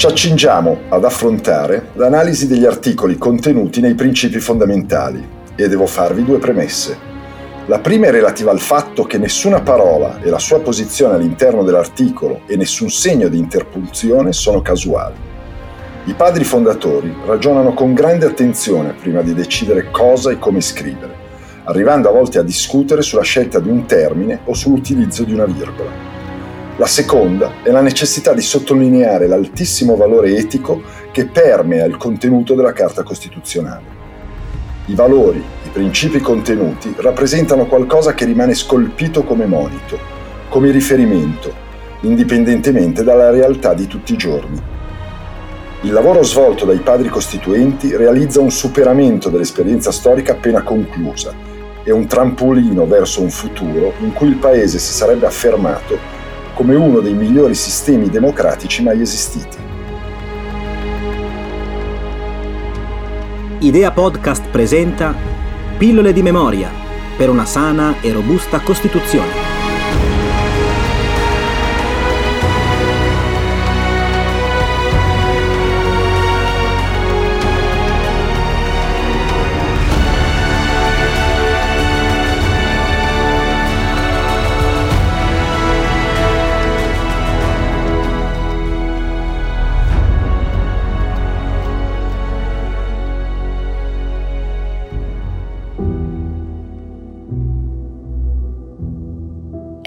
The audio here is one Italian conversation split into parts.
ci accingiamo ad affrontare l'analisi degli articoli contenuti nei principi fondamentali e devo farvi due premesse. La prima è relativa al fatto che nessuna parola e la sua posizione all'interno dell'articolo e nessun segno di interpunzione sono casuali. I padri fondatori ragionano con grande attenzione prima di decidere cosa e come scrivere, arrivando a volte a discutere sulla scelta di un termine o sull'utilizzo di una virgola. La seconda è la necessità di sottolineare l'altissimo valore etico che permea il contenuto della Carta Costituzionale. I valori, i principi contenuti rappresentano qualcosa che rimane scolpito come monito, come riferimento, indipendentemente dalla realtà di tutti i giorni. Il lavoro svolto dai padri costituenti realizza un superamento dell'esperienza storica appena conclusa e un trampolino verso un futuro in cui il Paese si sarebbe affermato come uno dei migliori sistemi democratici mai esistiti. Idea Podcast presenta Pillole di memoria per una sana e robusta Costituzione.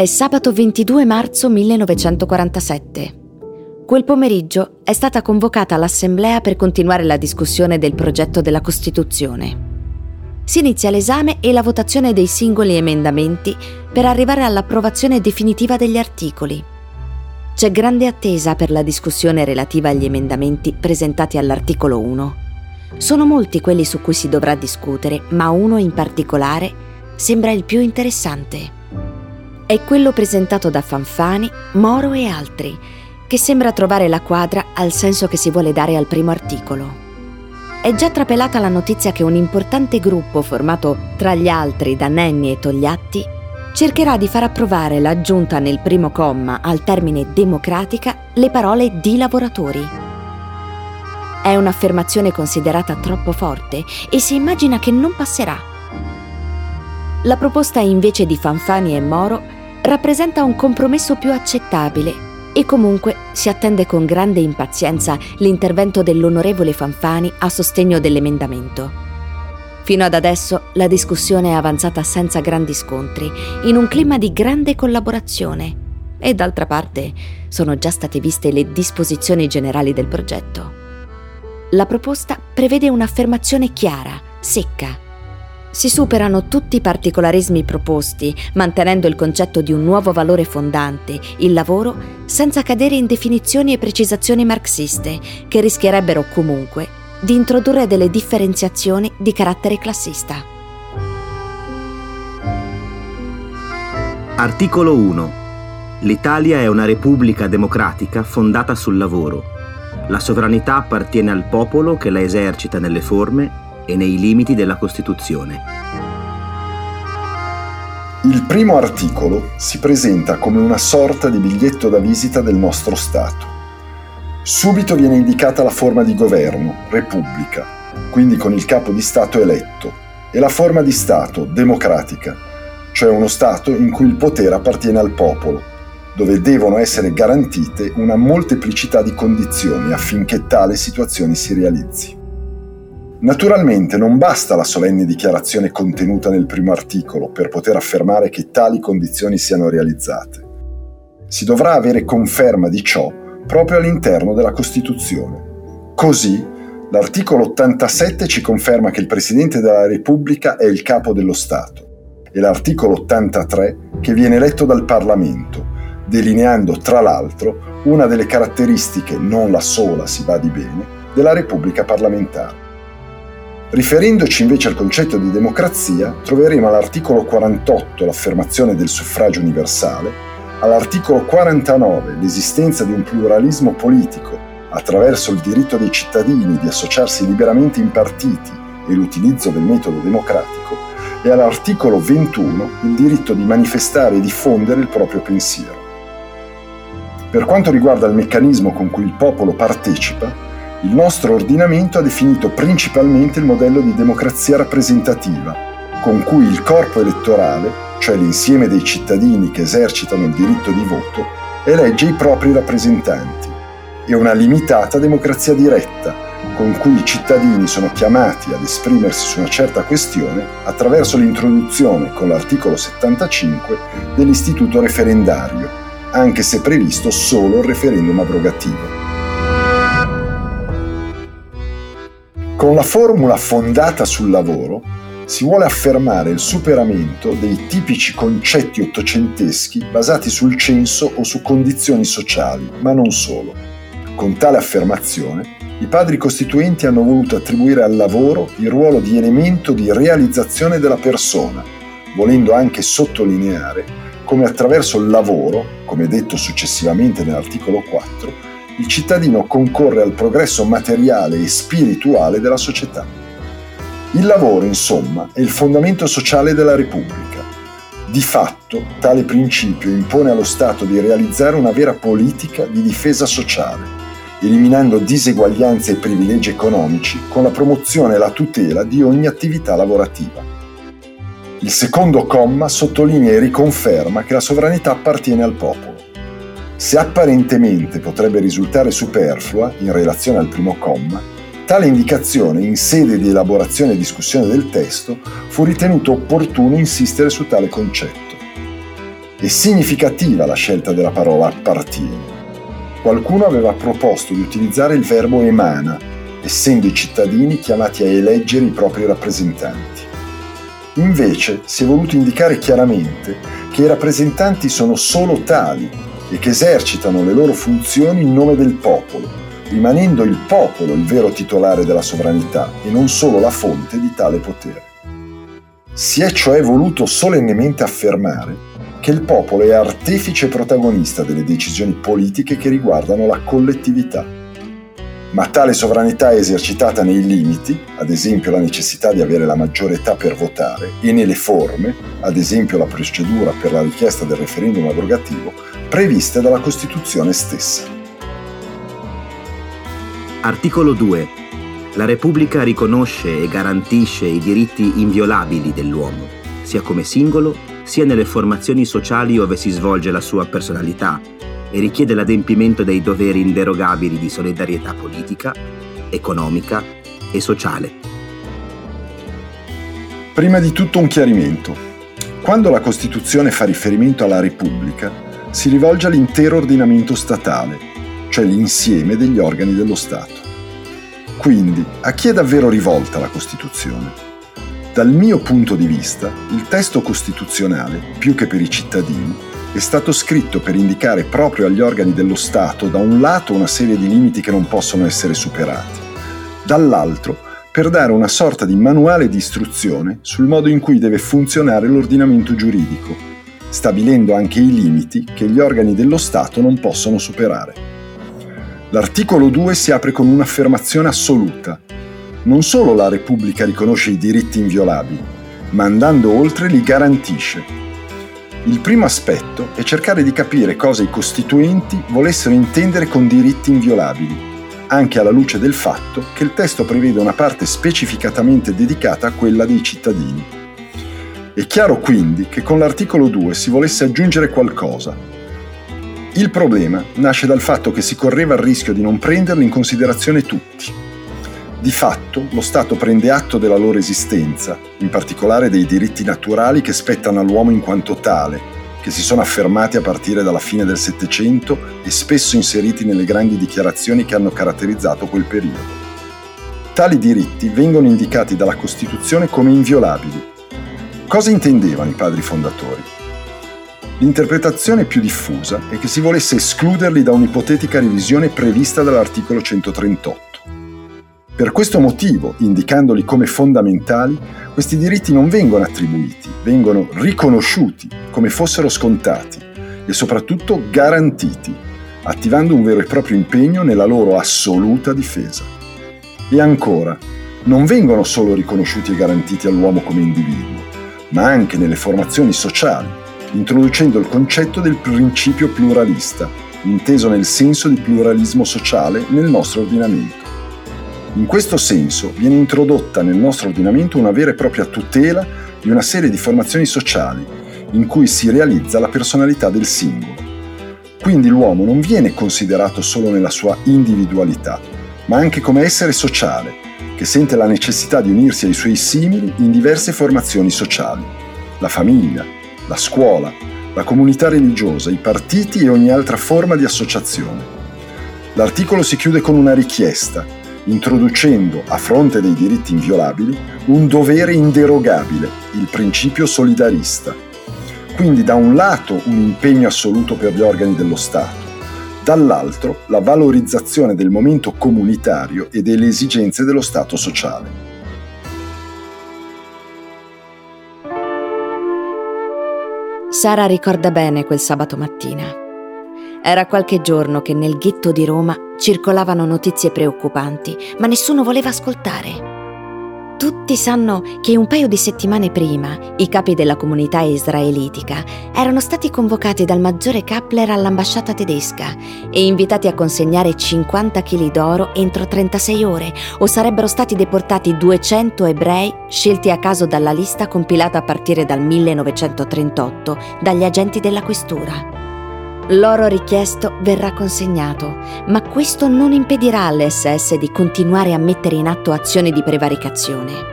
È sabato 22 marzo 1947. Quel pomeriggio è stata convocata l'Assemblea per continuare la discussione del progetto della Costituzione. Si inizia l'esame e la votazione dei singoli emendamenti per arrivare all'approvazione definitiva degli articoli. C'è grande attesa per la discussione relativa agli emendamenti presentati all'articolo 1. Sono molti quelli su cui si dovrà discutere, ma uno in particolare sembra il più interessante è quello presentato da Fanfani, Moro e altri, che sembra trovare la quadra al senso che si vuole dare al primo articolo. È già trapelata la notizia che un importante gruppo formato tra gli altri da Nenni e Togliatti cercherà di far approvare l'aggiunta nel primo comma al termine democratica le parole di lavoratori. È un'affermazione considerata troppo forte e si immagina che non passerà. La proposta invece di Fanfani e Moro rappresenta un compromesso più accettabile e comunque si attende con grande impazienza l'intervento dell'onorevole Fanfani a sostegno dell'emendamento. Fino ad adesso la discussione è avanzata senza grandi scontri, in un clima di grande collaborazione e d'altra parte sono già state viste le disposizioni generali del progetto. La proposta prevede un'affermazione chiara, secca, si superano tutti i particolarismi proposti, mantenendo il concetto di un nuovo valore fondante, il lavoro, senza cadere in definizioni e precisazioni marxiste, che rischierebbero comunque di introdurre delle differenziazioni di carattere classista. Articolo 1. L'Italia è una repubblica democratica fondata sul lavoro. La sovranità appartiene al popolo che la esercita nelle forme e nei limiti della Costituzione. Il primo articolo si presenta come una sorta di biglietto da visita del nostro Stato. Subito viene indicata la forma di governo, repubblica, quindi con il capo di Stato eletto, e la forma di Stato, democratica, cioè uno Stato in cui il potere appartiene al popolo, dove devono essere garantite una molteplicità di condizioni affinché tale situazione si realizzi. Naturalmente non basta la solenne dichiarazione contenuta nel primo articolo per poter affermare che tali condizioni siano realizzate. Si dovrà avere conferma di ciò proprio all'interno della Costituzione. Così, l'articolo 87 ci conferma che il Presidente della Repubblica è il capo dello Stato e l'articolo 83 che viene eletto dal Parlamento, delineando tra l'altro una delle caratteristiche, non la sola si va di bene, della Repubblica parlamentare. Riferendoci invece al concetto di democrazia, troveremo all'articolo 48 l'affermazione del suffragio universale, all'articolo 49 l'esistenza di un pluralismo politico attraverso il diritto dei cittadini di associarsi liberamente in partiti e l'utilizzo del metodo democratico, e all'articolo 21 il diritto di manifestare e diffondere il proprio pensiero. Per quanto riguarda il meccanismo con cui il popolo partecipa, il nostro ordinamento ha definito principalmente il modello di democrazia rappresentativa, con cui il corpo elettorale, cioè l'insieme dei cittadini che esercitano il diritto di voto, elegge i propri rappresentanti, e una limitata democrazia diretta, con cui i cittadini sono chiamati ad esprimersi su una certa questione attraverso l'introduzione con l'articolo 75 dell'istituto referendario, anche se previsto solo il referendum abrogativo. Con la formula fondata sul lavoro si vuole affermare il superamento dei tipici concetti ottocenteschi basati sul censo o su condizioni sociali, ma non solo. Con tale affermazione, i padri costituenti hanno voluto attribuire al lavoro il ruolo di elemento di realizzazione della persona, volendo anche sottolineare come attraverso il lavoro, come detto successivamente nell'articolo 4, il cittadino concorre al progresso materiale e spirituale della società. Il lavoro, insomma, è il fondamento sociale della Repubblica. Di fatto, tale principio impone allo Stato di realizzare una vera politica di difesa sociale, eliminando diseguaglianze e privilegi economici con la promozione e la tutela di ogni attività lavorativa. Il secondo comma sottolinea e riconferma che la sovranità appartiene al popolo. Se apparentemente potrebbe risultare superflua in relazione al primo comma, tale indicazione in sede di elaborazione e discussione del testo fu ritenuto opportuno insistere su tale concetto. È significativa la scelta della parola appartiene. Qualcuno aveva proposto di utilizzare il verbo emana, essendo i cittadini chiamati a eleggere i propri rappresentanti. Invece si è voluto indicare chiaramente che i rappresentanti sono solo tali e che esercitano le loro funzioni in nome del popolo, rimanendo il popolo il vero titolare della sovranità e non solo la fonte di tale potere. Si è cioè voluto solennemente affermare che il popolo è artefice protagonista delle decisioni politiche che riguardano la collettività ma tale sovranità è esercitata nei limiti, ad esempio la necessità di avere la maggiore età per votare, e nelle forme, ad esempio la procedura per la richiesta del referendum abrogativo, previste dalla Costituzione stessa. Articolo 2. La Repubblica riconosce e garantisce i diritti inviolabili dell'uomo, sia come singolo, sia nelle formazioni sociali dove si svolge la sua personalità, e richiede l'adempimento dei doveri inderogabili di solidarietà politica, economica e sociale. Prima di tutto un chiarimento. Quando la Costituzione fa riferimento alla Repubblica, si rivolge all'intero ordinamento statale, cioè l'insieme degli organi dello Stato. Quindi, a chi è davvero rivolta la Costituzione? Dal mio punto di vista, il testo costituzionale, più che per i cittadini, è stato scritto per indicare proprio agli organi dello Stato, da un lato, una serie di limiti che non possono essere superati, dall'altro, per dare una sorta di manuale di istruzione sul modo in cui deve funzionare l'ordinamento giuridico, stabilendo anche i limiti che gli organi dello Stato non possono superare. L'articolo 2 si apre con un'affermazione assoluta. Non solo la Repubblica riconosce i diritti inviolabili, ma andando oltre li garantisce il primo aspetto è cercare di capire cosa i costituenti volessero intendere con diritti inviolabili, anche alla luce del fatto che il testo prevede una parte specificatamente dedicata a quella dei cittadini. È chiaro quindi che con l'articolo 2 si volesse aggiungere qualcosa. Il problema nasce dal fatto che si correva il rischio di non prenderlo in considerazione tutti di fatto, lo Stato prende atto della loro esistenza, in particolare dei diritti naturali che spettano all'uomo in quanto tale, che si sono affermati a partire dalla fine del Settecento e spesso inseriti nelle grandi dichiarazioni che hanno caratterizzato quel periodo. Tali diritti vengono indicati dalla Costituzione come inviolabili. Cosa intendevano i padri fondatori? L'interpretazione più diffusa è che si volesse escluderli da un'ipotetica revisione prevista dall'articolo 138. Per questo motivo, indicandoli come fondamentali, questi diritti non vengono attribuiti, vengono riconosciuti come fossero scontati e soprattutto garantiti, attivando un vero e proprio impegno nella loro assoluta difesa. E ancora, non vengono solo riconosciuti e garantiti all'uomo come individuo, ma anche nelle formazioni sociali, introducendo il concetto del principio pluralista, inteso nel senso di pluralismo sociale nel nostro ordinamento. In questo senso viene introdotta nel nostro ordinamento una vera e propria tutela di una serie di formazioni sociali in cui si realizza la personalità del singolo. Quindi l'uomo non viene considerato solo nella sua individualità, ma anche come essere sociale, che sente la necessità di unirsi ai suoi simili in diverse formazioni sociali, la famiglia, la scuola, la comunità religiosa, i partiti e ogni altra forma di associazione. L'articolo si chiude con una richiesta, introducendo, a fronte dei diritti inviolabili, un dovere inderogabile, il principio solidarista. Quindi da un lato un impegno assoluto per gli organi dello Stato, dall'altro la valorizzazione del momento comunitario e delle esigenze dello Stato sociale. Sara ricorda bene quel sabato mattina. Era qualche giorno che nel ghetto di Roma circolavano notizie preoccupanti, ma nessuno voleva ascoltare. Tutti sanno che un paio di settimane prima i capi della comunità israelitica erano stati convocati dal maggiore Kappler all'ambasciata tedesca e invitati a consegnare 50 kg d'oro entro 36 ore o sarebbero stati deportati 200 ebrei scelti a caso dalla lista compilata a partire dal 1938 dagli agenti della questura. L'oro richiesto verrà consegnato, ma questo non impedirà all'SS di continuare a mettere in atto azioni di prevaricazione.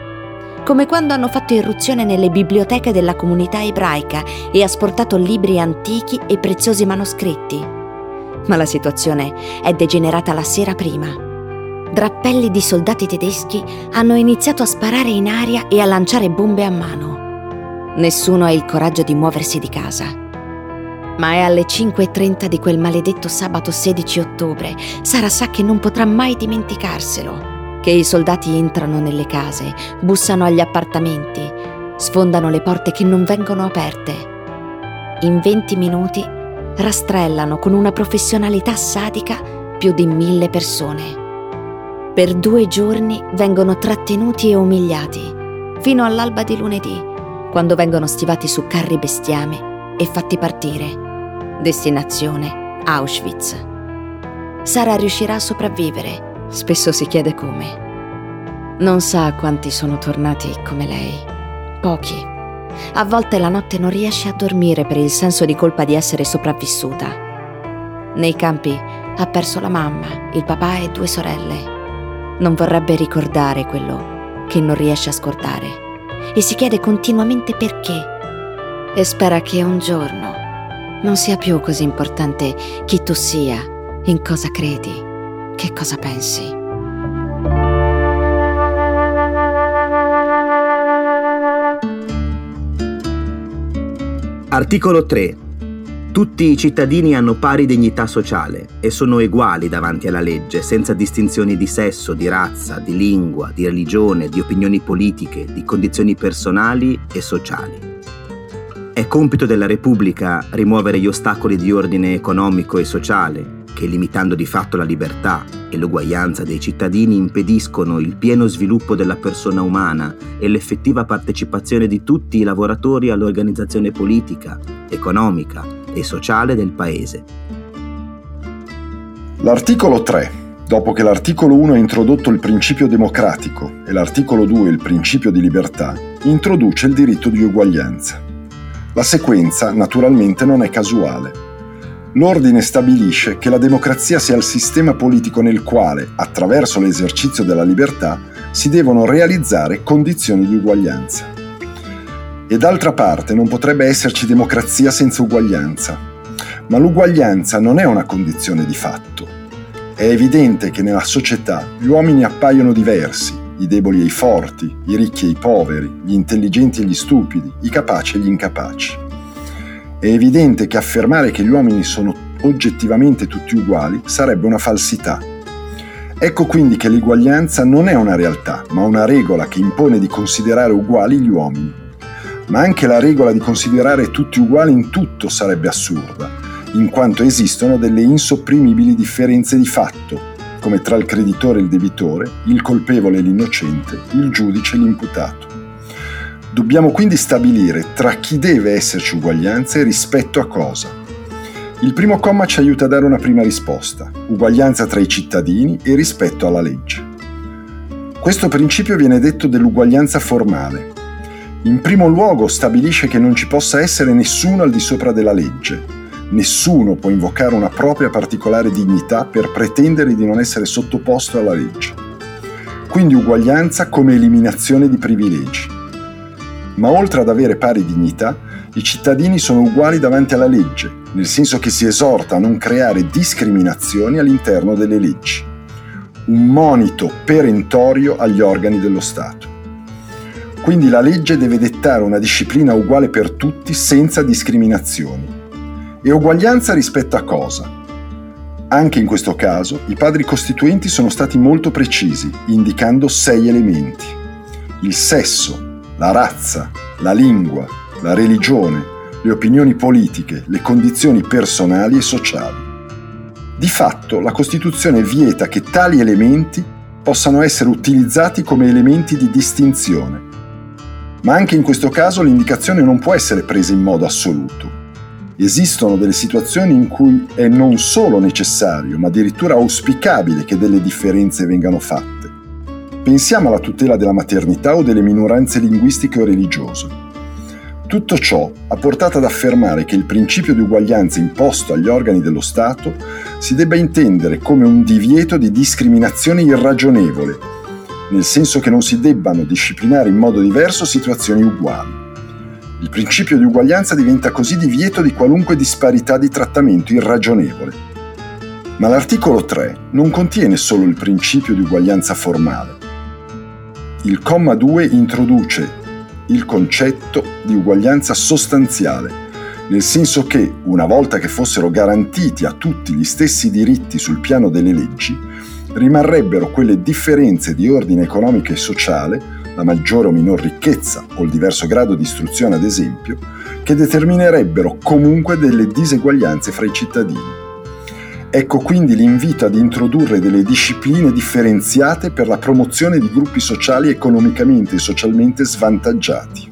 Come quando hanno fatto irruzione nelle biblioteche della comunità ebraica e asportato libri antichi e preziosi manoscritti. Ma la situazione è degenerata la sera prima. Drappelli di soldati tedeschi hanno iniziato a sparare in aria e a lanciare bombe a mano. Nessuno ha il coraggio di muoversi di casa ma è alle 5.30 di quel maledetto sabato 16 ottobre. Sara sa che non potrà mai dimenticarselo. Che i soldati entrano nelle case, bussano agli appartamenti, sfondano le porte che non vengono aperte. In 20 minuti rastrellano con una professionalità sadica più di mille persone. Per due giorni vengono trattenuti e umiliati, fino all'alba di lunedì, quando vengono stivati su carri bestiame e fatti partire Destinazione Auschwitz. Sara riuscirà a sopravvivere, spesso si chiede come. Non sa quanti sono tornati come lei. Pochi. A volte la notte non riesce a dormire per il senso di colpa di essere sopravvissuta. Nei campi ha perso la mamma, il papà e due sorelle. Non vorrebbe ricordare quello che non riesce a scordare e si chiede continuamente perché. E spera che un giorno non sia più così importante chi tu sia, in cosa credi, che cosa pensi. Articolo 3. Tutti i cittadini hanno pari dignità sociale e sono uguali davanti alla legge, senza distinzioni di sesso, di razza, di lingua, di religione, di opinioni politiche, di condizioni personali e sociali. È compito della Repubblica rimuovere gli ostacoli di ordine economico e sociale che, limitando di fatto la libertà e l'uguaglianza dei cittadini, impediscono il pieno sviluppo della persona umana e l'effettiva partecipazione di tutti i lavoratori all'organizzazione politica, economica e sociale del Paese. L'articolo 3 dopo che l'articolo 1 ha introdotto il principio democratico e l'articolo 2 il principio di libertà, introduce il diritto di uguaglianza. La sequenza naturalmente non è casuale. L'ordine stabilisce che la democrazia sia il sistema politico nel quale, attraverso l'esercizio della libertà, si devono realizzare condizioni di uguaglianza. E d'altra parte non potrebbe esserci democrazia senza uguaglianza. Ma l'uguaglianza non è una condizione di fatto. È evidente che nella società gli uomini appaiono diversi, i deboli e i forti, i ricchi e i poveri, gli intelligenti e gli stupidi, i capaci e gli incapaci. È evidente che affermare che gli uomini sono oggettivamente tutti uguali sarebbe una falsità. Ecco quindi che l'eguaglianza non è una realtà, ma una regola che impone di considerare uguali gli uomini. Ma anche la regola di considerare tutti uguali in tutto sarebbe assurda, in quanto esistono delle insopprimibili differenze di fatto, come tra il creditore e il debitore, il colpevole e l'innocente, il giudice e l'imputato. Dobbiamo quindi stabilire tra chi deve esserci uguaglianza e rispetto a cosa. Il primo comma ci aiuta a dare una prima risposta, uguaglianza tra i cittadini e rispetto alla legge. Questo principio viene detto dell'uguaglianza formale. In primo luogo stabilisce che non ci possa essere nessuno al di sopra della legge. Nessuno può invocare una propria particolare dignità per pretendere di non essere sottoposto alla legge. Quindi uguaglianza come eliminazione di privilegi. Ma oltre ad avere pari dignità, i cittadini sono uguali davanti alla legge, nel senso che si esorta a non creare discriminazioni all'interno delle leggi un monito perentorio agli organi dello Stato. Quindi la legge deve dettare una disciplina uguale per tutti senza discriminazioni. E uguaglianza rispetto a cosa? Anche in questo caso i padri costituenti sono stati molto precisi, indicando sei elementi. Il sesso, la razza, la lingua, la religione, le opinioni politiche, le condizioni personali e sociali. Di fatto la Costituzione vieta che tali elementi possano essere utilizzati come elementi di distinzione. Ma anche in questo caso l'indicazione non può essere presa in modo assoluto. Esistono delle situazioni in cui è non solo necessario, ma addirittura auspicabile che delle differenze vengano fatte. Pensiamo alla tutela della maternità o delle minoranze linguistiche o religiose. Tutto ciò ha portato ad affermare che il principio di uguaglianza imposto agli organi dello Stato si debba intendere come un divieto di discriminazione irragionevole, nel senso che non si debbano disciplinare in modo diverso situazioni uguali. Il principio di uguaglianza diventa così divieto di qualunque disparità di trattamento irragionevole. Ma l'articolo 3 non contiene solo il principio di uguaglianza formale. Il comma 2 introduce il concetto di uguaglianza sostanziale, nel senso che, una volta che fossero garantiti a tutti gli stessi diritti sul piano delle leggi, rimarrebbero quelle differenze di ordine economico e sociale, la maggiore o minor ricchezza o il diverso grado di istruzione ad esempio, che determinerebbero comunque delle diseguaglianze fra i cittadini. Ecco quindi l'invito ad introdurre delle discipline differenziate per la promozione di gruppi sociali economicamente e socialmente svantaggiati.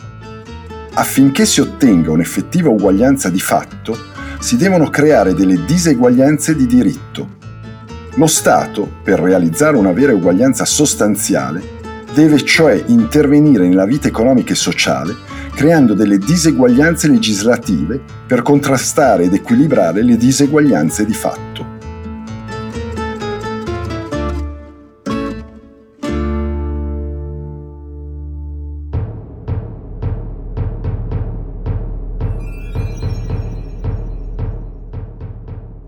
Affinché si ottenga un'effettiva uguaglianza di fatto, si devono creare delle diseguaglianze di diritto. Lo Stato, per realizzare una vera uguaglianza sostanziale, deve cioè intervenire nella vita economica e sociale creando delle diseguaglianze legislative per contrastare ed equilibrare le diseguaglianze di fatto.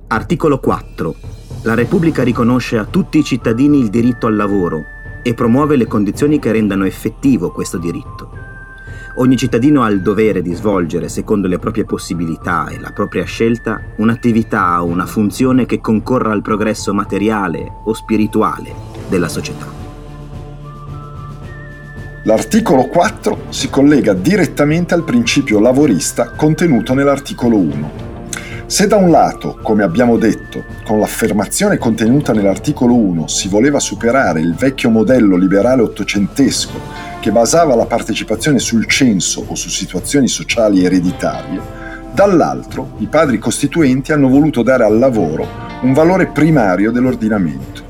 Articolo 4. La Repubblica riconosce a tutti i cittadini il diritto al lavoro e promuove le condizioni che rendano effettivo questo diritto. Ogni cittadino ha il dovere di svolgere, secondo le proprie possibilità e la propria scelta, un'attività o una funzione che concorra al progresso materiale o spirituale della società. L'articolo 4 si collega direttamente al principio lavorista contenuto nell'articolo 1. Se da un lato, come abbiamo detto, con l'affermazione contenuta nell'articolo 1 si voleva superare il vecchio modello liberale ottocentesco che basava la partecipazione sul censo o su situazioni sociali ereditarie, dall'altro i padri costituenti hanno voluto dare al lavoro un valore primario dell'ordinamento.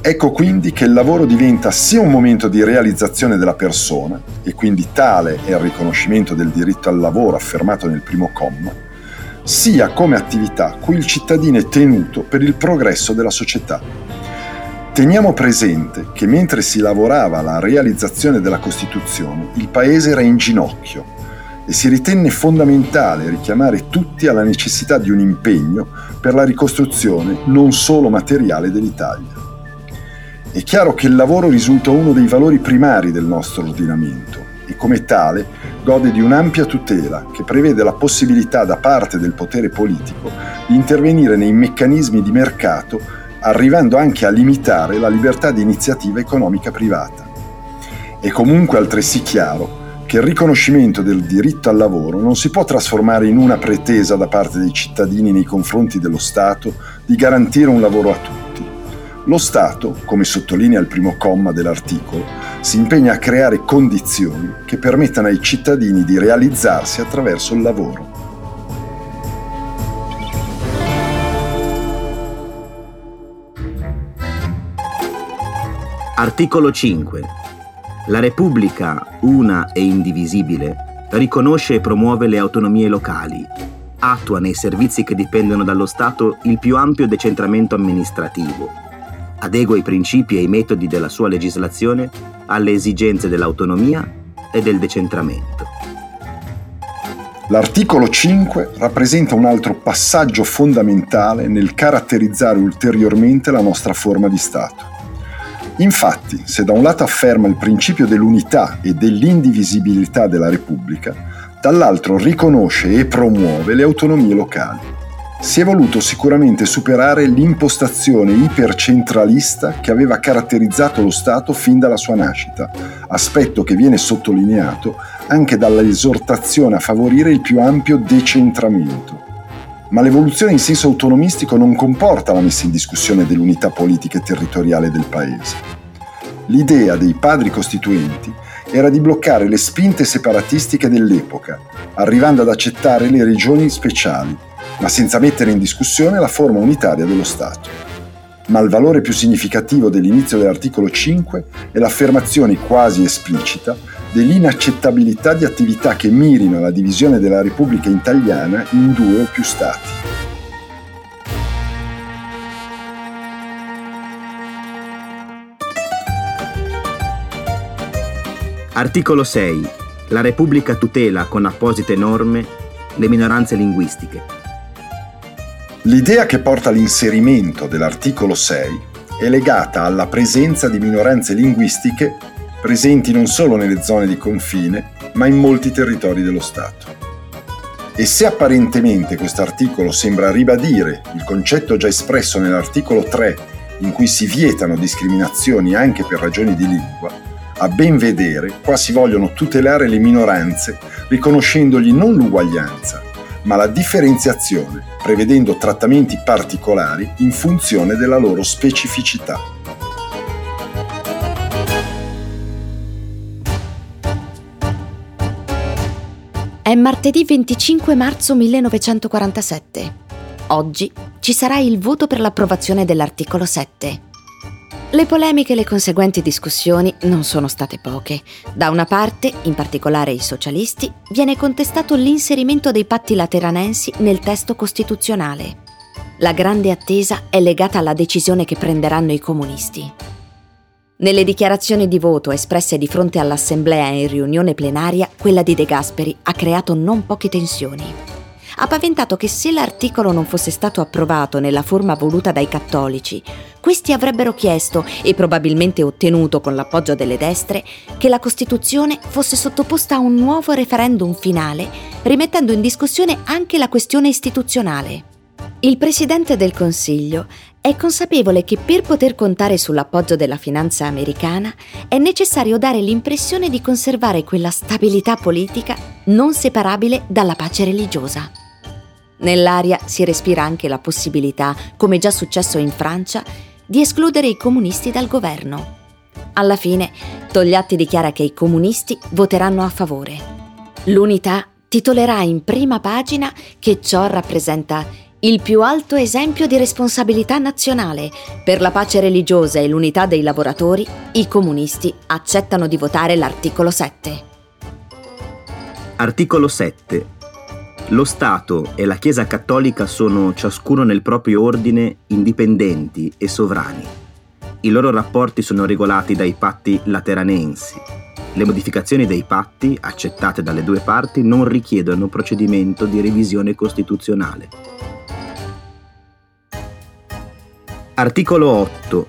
Ecco quindi che il lavoro diventa sia un momento di realizzazione della persona, e quindi tale è il riconoscimento del diritto al lavoro affermato nel primo comma, sia come attività cui il cittadino è tenuto per il progresso della società Teniamo presente che mentre si lavorava alla realizzazione della Costituzione, il Paese era in ginocchio e si ritenne fondamentale richiamare tutti alla necessità di un impegno per la ricostruzione non solo materiale dell'Italia. È chiaro che il lavoro risulta uno dei valori primari del nostro ordinamento e come tale gode di un'ampia tutela che prevede la possibilità da parte del potere politico di intervenire nei meccanismi di mercato arrivando anche a limitare la libertà di iniziativa economica privata. È comunque altresì chiaro che il riconoscimento del diritto al lavoro non si può trasformare in una pretesa da parte dei cittadini nei confronti dello Stato di garantire un lavoro a tutti. Lo Stato, come sottolinea il primo comma dell'articolo, si impegna a creare condizioni che permettano ai cittadini di realizzarsi attraverso il lavoro. Articolo 5. La Repubblica, una e indivisibile, riconosce e promuove le autonomie locali, attua nei servizi che dipendono dallo Stato il più ampio decentramento amministrativo adegua i principi e i metodi della sua legislazione alle esigenze dell'autonomia e del decentramento. L'articolo 5 rappresenta un altro passaggio fondamentale nel caratterizzare ulteriormente la nostra forma di Stato. Infatti, se da un lato afferma il principio dell'unità e dell'indivisibilità della Repubblica, dall'altro riconosce e promuove le autonomie locali. Si è voluto sicuramente superare l'impostazione ipercentralista che aveva caratterizzato lo Stato fin dalla sua nascita, aspetto che viene sottolineato anche dall'esortazione a favorire il più ampio decentramento ma l'evoluzione in senso autonomistico non comporta la messa in discussione dell'unità politica e territoriale del Paese. L'idea dei padri costituenti era di bloccare le spinte separatistiche dell'epoca, arrivando ad accettare le regioni speciali, ma senza mettere in discussione la forma unitaria dello Stato. Ma il valore più significativo dell'inizio dell'articolo 5 è l'affermazione quasi esplicita dell'inaccettabilità di attività che mirino alla divisione della Repubblica italiana in due o più Stati. Articolo 6. La Repubblica tutela con apposite norme le minoranze linguistiche. L'idea che porta all'inserimento dell'articolo 6 è legata alla presenza di minoranze linguistiche presenti non solo nelle zone di confine, ma in molti territori dello Stato. E se apparentemente questo articolo sembra ribadire il concetto già espresso nell'articolo 3, in cui si vietano discriminazioni anche per ragioni di lingua, a ben vedere qua si vogliono tutelare le minoranze riconoscendogli non l'uguaglianza, ma la differenziazione, prevedendo trattamenti particolari in funzione della loro specificità. È martedì 25 marzo 1947. Oggi ci sarà il voto per l'approvazione dell'articolo 7. Le polemiche e le conseguenti discussioni non sono state poche. Da una parte, in particolare i socialisti, viene contestato l'inserimento dei patti lateranensi nel testo costituzionale. La grande attesa è legata alla decisione che prenderanno i comunisti. Nelle dichiarazioni di voto espresse di fronte all'Assemblea in riunione plenaria, quella di De Gasperi ha creato non poche tensioni. Ha paventato che se l'articolo non fosse stato approvato nella forma voluta dai cattolici, questi avrebbero chiesto, e probabilmente ottenuto con l'appoggio delle destre, che la Costituzione fosse sottoposta a un nuovo referendum finale, rimettendo in discussione anche la questione istituzionale. Il Presidente del Consiglio è consapevole che per poter contare sull'appoggio della finanza americana è necessario dare l'impressione di conservare quella stabilità politica non separabile dalla pace religiosa. Nell'aria si respira anche la possibilità, come già successo in Francia, di escludere i comunisti dal governo. Alla fine, Togliatti dichiara che i comunisti voteranno a favore. L'unità titolerà in prima pagina che ciò rappresenta il più alto esempio di responsabilità nazionale. Per la pace religiosa e l'unità dei lavoratori, i comunisti accettano di votare l'articolo 7. Articolo 7. Lo Stato e la Chiesa Cattolica sono ciascuno nel proprio ordine indipendenti e sovrani. I loro rapporti sono regolati dai patti lateranensi. Le modificazioni dei patti, accettate dalle due parti, non richiedono procedimento di revisione costituzionale. Articolo 8.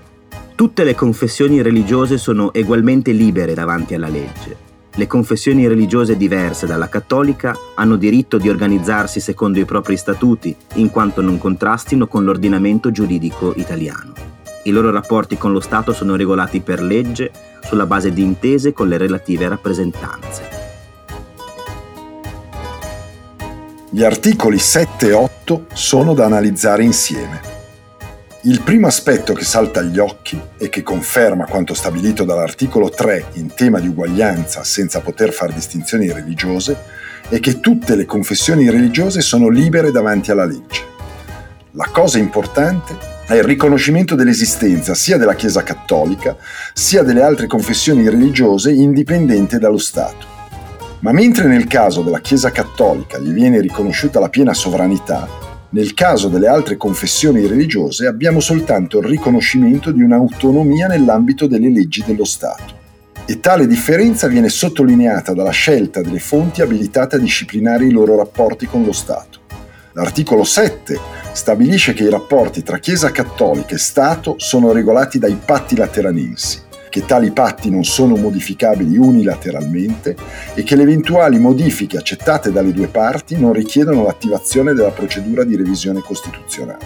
Tutte le confessioni religiose sono egualmente libere davanti alla legge. Le confessioni religiose diverse dalla cattolica hanno diritto di organizzarsi secondo i propri statuti, in quanto non contrastino con l'ordinamento giuridico italiano. I loro rapporti con lo Stato sono regolati per legge sulla base di intese con le relative rappresentanze. Gli articoli 7 e 8 sono da analizzare insieme. Il primo aspetto che salta agli occhi e che conferma quanto stabilito dall'articolo 3 in tema di uguaglianza senza poter fare distinzioni religiose è che tutte le confessioni religiose sono libere davanti alla legge. La cosa importante è il riconoscimento dell'esistenza sia della Chiesa cattolica sia delle altre confessioni religiose indipendente dallo Stato. Ma mentre nel caso della Chiesa cattolica gli viene riconosciuta la piena sovranità, nel caso delle altre confessioni religiose abbiamo soltanto il riconoscimento di un'autonomia nell'ambito delle leggi dello Stato. E tale differenza viene sottolineata dalla scelta delle fonti abilitate a disciplinare i loro rapporti con lo Stato. L'articolo 7 stabilisce che i rapporti tra Chiesa cattolica e Stato sono regolati dai patti lateranensi, che tali patti non sono modificabili unilateralmente e che le eventuali modifiche accettate dalle due parti non richiedono l'attivazione della procedura di revisione costituzionale.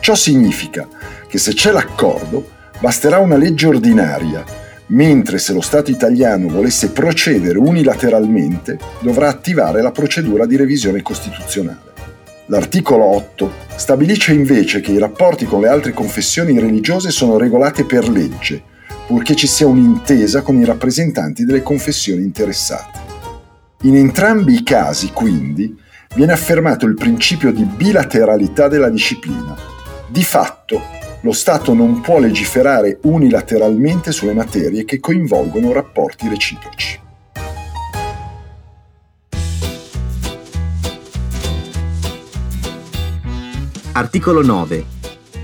Ciò significa che se c'è l'accordo, basterà una legge ordinaria, mentre se lo Stato italiano volesse procedere unilateralmente, dovrà attivare la procedura di revisione costituzionale. L'articolo 8 stabilisce invece che i rapporti con le altre confessioni religiose sono regolati per legge, purché ci sia un'intesa con i rappresentanti delle confessioni interessate. In entrambi i casi, quindi, viene affermato il principio di bilateralità della disciplina. Di fatto, lo Stato non può legiferare unilateralmente sulle materie che coinvolgono rapporti reciproci. Articolo 9.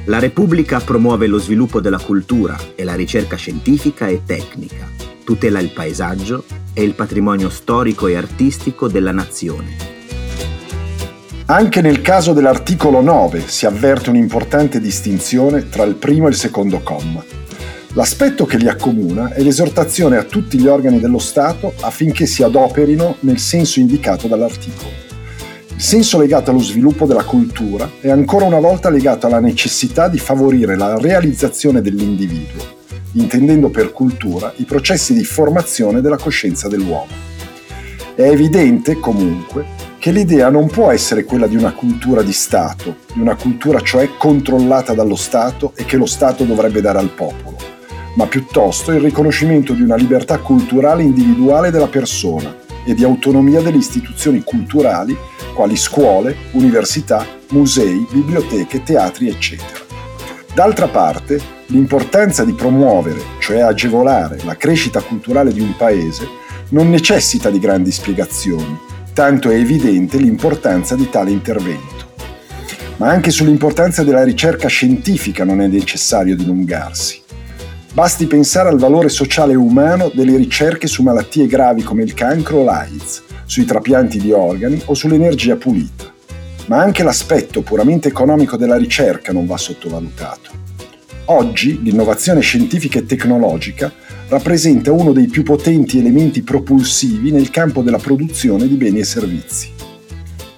La Repubblica promuove lo sviluppo della cultura e la ricerca scientifica e tecnica, tutela il paesaggio e il patrimonio storico e artistico della nazione. Anche nel caso dell'articolo 9 si avverte un'importante distinzione tra il primo e il secondo comma. L'aspetto che li accomuna è l'esortazione a tutti gli organi dello Stato affinché si adoperino nel senso indicato dall'articolo. Senso legato allo sviluppo della cultura è ancora una volta legato alla necessità di favorire la realizzazione dell'individuo, intendendo per cultura i processi di formazione della coscienza dell'uomo. È evidente, comunque, che l'idea non può essere quella di una cultura di Stato, di una cultura cioè controllata dallo Stato e che lo Stato dovrebbe dare al popolo, ma piuttosto il riconoscimento di una libertà culturale individuale della persona e di autonomia delle istituzioni culturali quali scuole, università, musei, biblioteche, teatri, eccetera. D'altra parte, l'importanza di promuovere, cioè agevolare, la crescita culturale di un paese non necessita di grandi spiegazioni, tanto è evidente l'importanza di tale intervento. Ma anche sull'importanza della ricerca scientifica non è necessario dilungarsi. Basti pensare al valore sociale e umano delle ricerche su malattie gravi come il cancro o l'AIDS, sui trapianti di organi o sull'energia pulita. Ma anche l'aspetto puramente economico della ricerca non va sottovalutato. Oggi l'innovazione scientifica e tecnologica rappresenta uno dei più potenti elementi propulsivi nel campo della produzione di beni e servizi.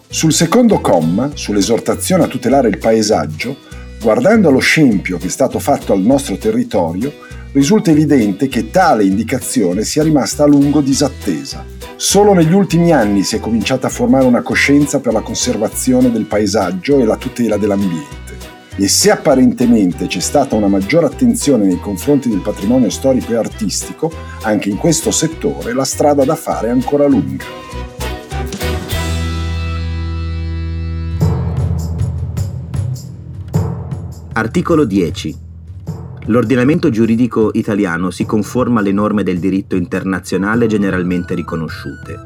Sul secondo comma, sull'esortazione a tutelare il paesaggio, guardando allo scempio che è stato fatto al nostro territorio, risulta evidente che tale indicazione sia rimasta a lungo disattesa Solo negli ultimi anni si è cominciata a formare una coscienza per la conservazione del paesaggio e la tutela dell'ambiente. E se apparentemente c'è stata una maggiore attenzione nei confronti del patrimonio storico e artistico, anche in questo settore la strada da fare è ancora lunga. Articolo 10 L'ordinamento giuridico italiano si conforma alle norme del diritto internazionale generalmente riconosciute.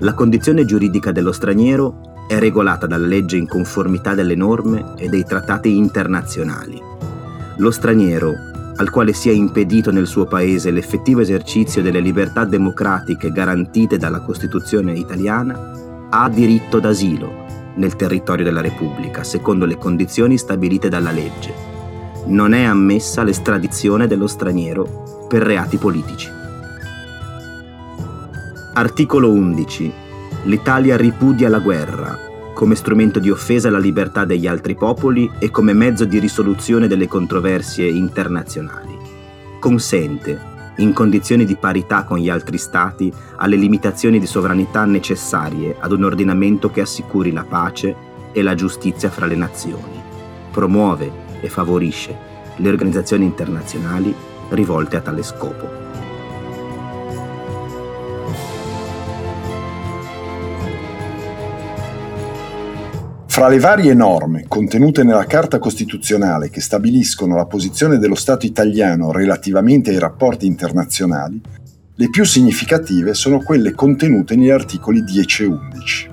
La condizione giuridica dello straniero è regolata dalla legge in conformità delle norme e dei trattati internazionali. Lo straniero, al quale sia impedito nel suo paese l'effettivo esercizio delle libertà democratiche garantite dalla Costituzione italiana, ha diritto d'asilo nel territorio della Repubblica, secondo le condizioni stabilite dalla legge non è ammessa l'estradizione dello straniero per reati politici. Articolo 11. L'Italia ripudia la guerra come strumento di offesa alla libertà degli altri popoli e come mezzo di risoluzione delle controversie internazionali. Consente, in condizioni di parità con gli altri Stati, alle limitazioni di sovranità necessarie ad un ordinamento che assicuri la pace e la giustizia fra le nazioni. Promuove, e favorisce le organizzazioni internazionali rivolte a tale scopo. Fra le varie norme contenute nella Carta Costituzionale che stabiliscono la posizione dello Stato italiano relativamente ai rapporti internazionali, le più significative sono quelle contenute negli articoli 10 e 11.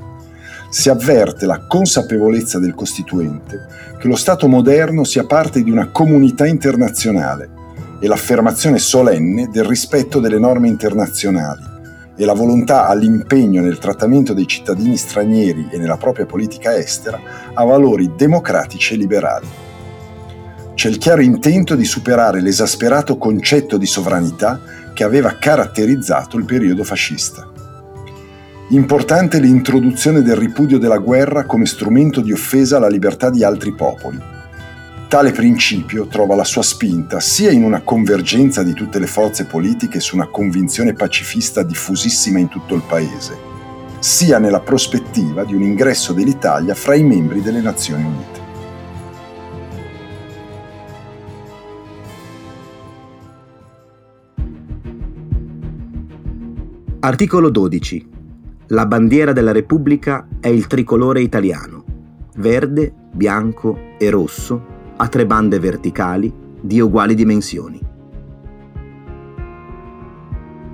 Si avverte la consapevolezza del Costituente che lo Stato moderno sia parte di una comunità internazionale e l'affermazione solenne del rispetto delle norme internazionali e la volontà all'impegno nel trattamento dei cittadini stranieri e nella propria politica estera a valori democratici e liberali. C'è il chiaro intento di superare l'esasperato concetto di sovranità che aveva caratterizzato il periodo fascista. Importante l'introduzione del ripudio della guerra come strumento di offesa alla libertà di altri popoli Tale principio trova la sua spinta sia in una convergenza di tutte le forze politiche su una convinzione pacifista diffusissima in tutto il Paese, sia nella prospettiva di un ingresso dell'Italia fra i membri delle Nazioni Unite. Articolo 12. La bandiera della Repubblica è il tricolore italiano, verde, bianco e rosso a tre bande verticali di uguali dimensioni.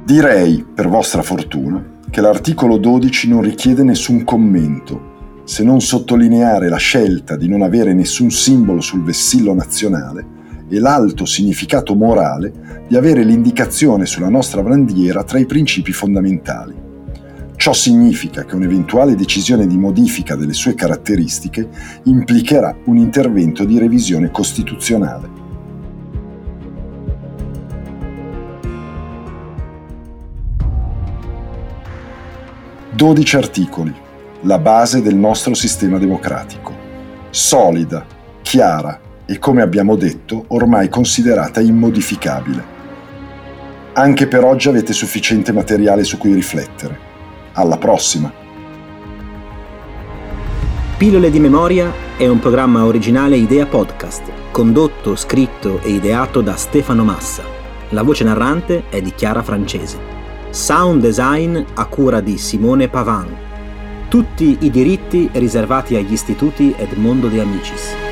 Direi, per vostra fortuna, che l'articolo 12 non richiede nessun commento, se non sottolineare la scelta di non avere nessun simbolo sul vessillo nazionale e l'alto significato morale di avere l'indicazione sulla nostra bandiera tra i principi fondamentali. Ciò significa che un'eventuale decisione di modifica delle sue caratteristiche implicherà un intervento di revisione costituzionale. Dodici articoli, la base del nostro sistema democratico. Solida, chiara e, come abbiamo detto, ormai considerata immodificabile. Anche per oggi avete sufficiente materiale su cui riflettere. Alla prossima! Pillole di memoria è un programma originale Idea Podcast, condotto, scritto e ideato da Stefano Massa. La voce narrante è di Chiara Francese. Sound design a cura di Simone Pavan. Tutti i diritti riservati agli istituti Edmondo De Amicis.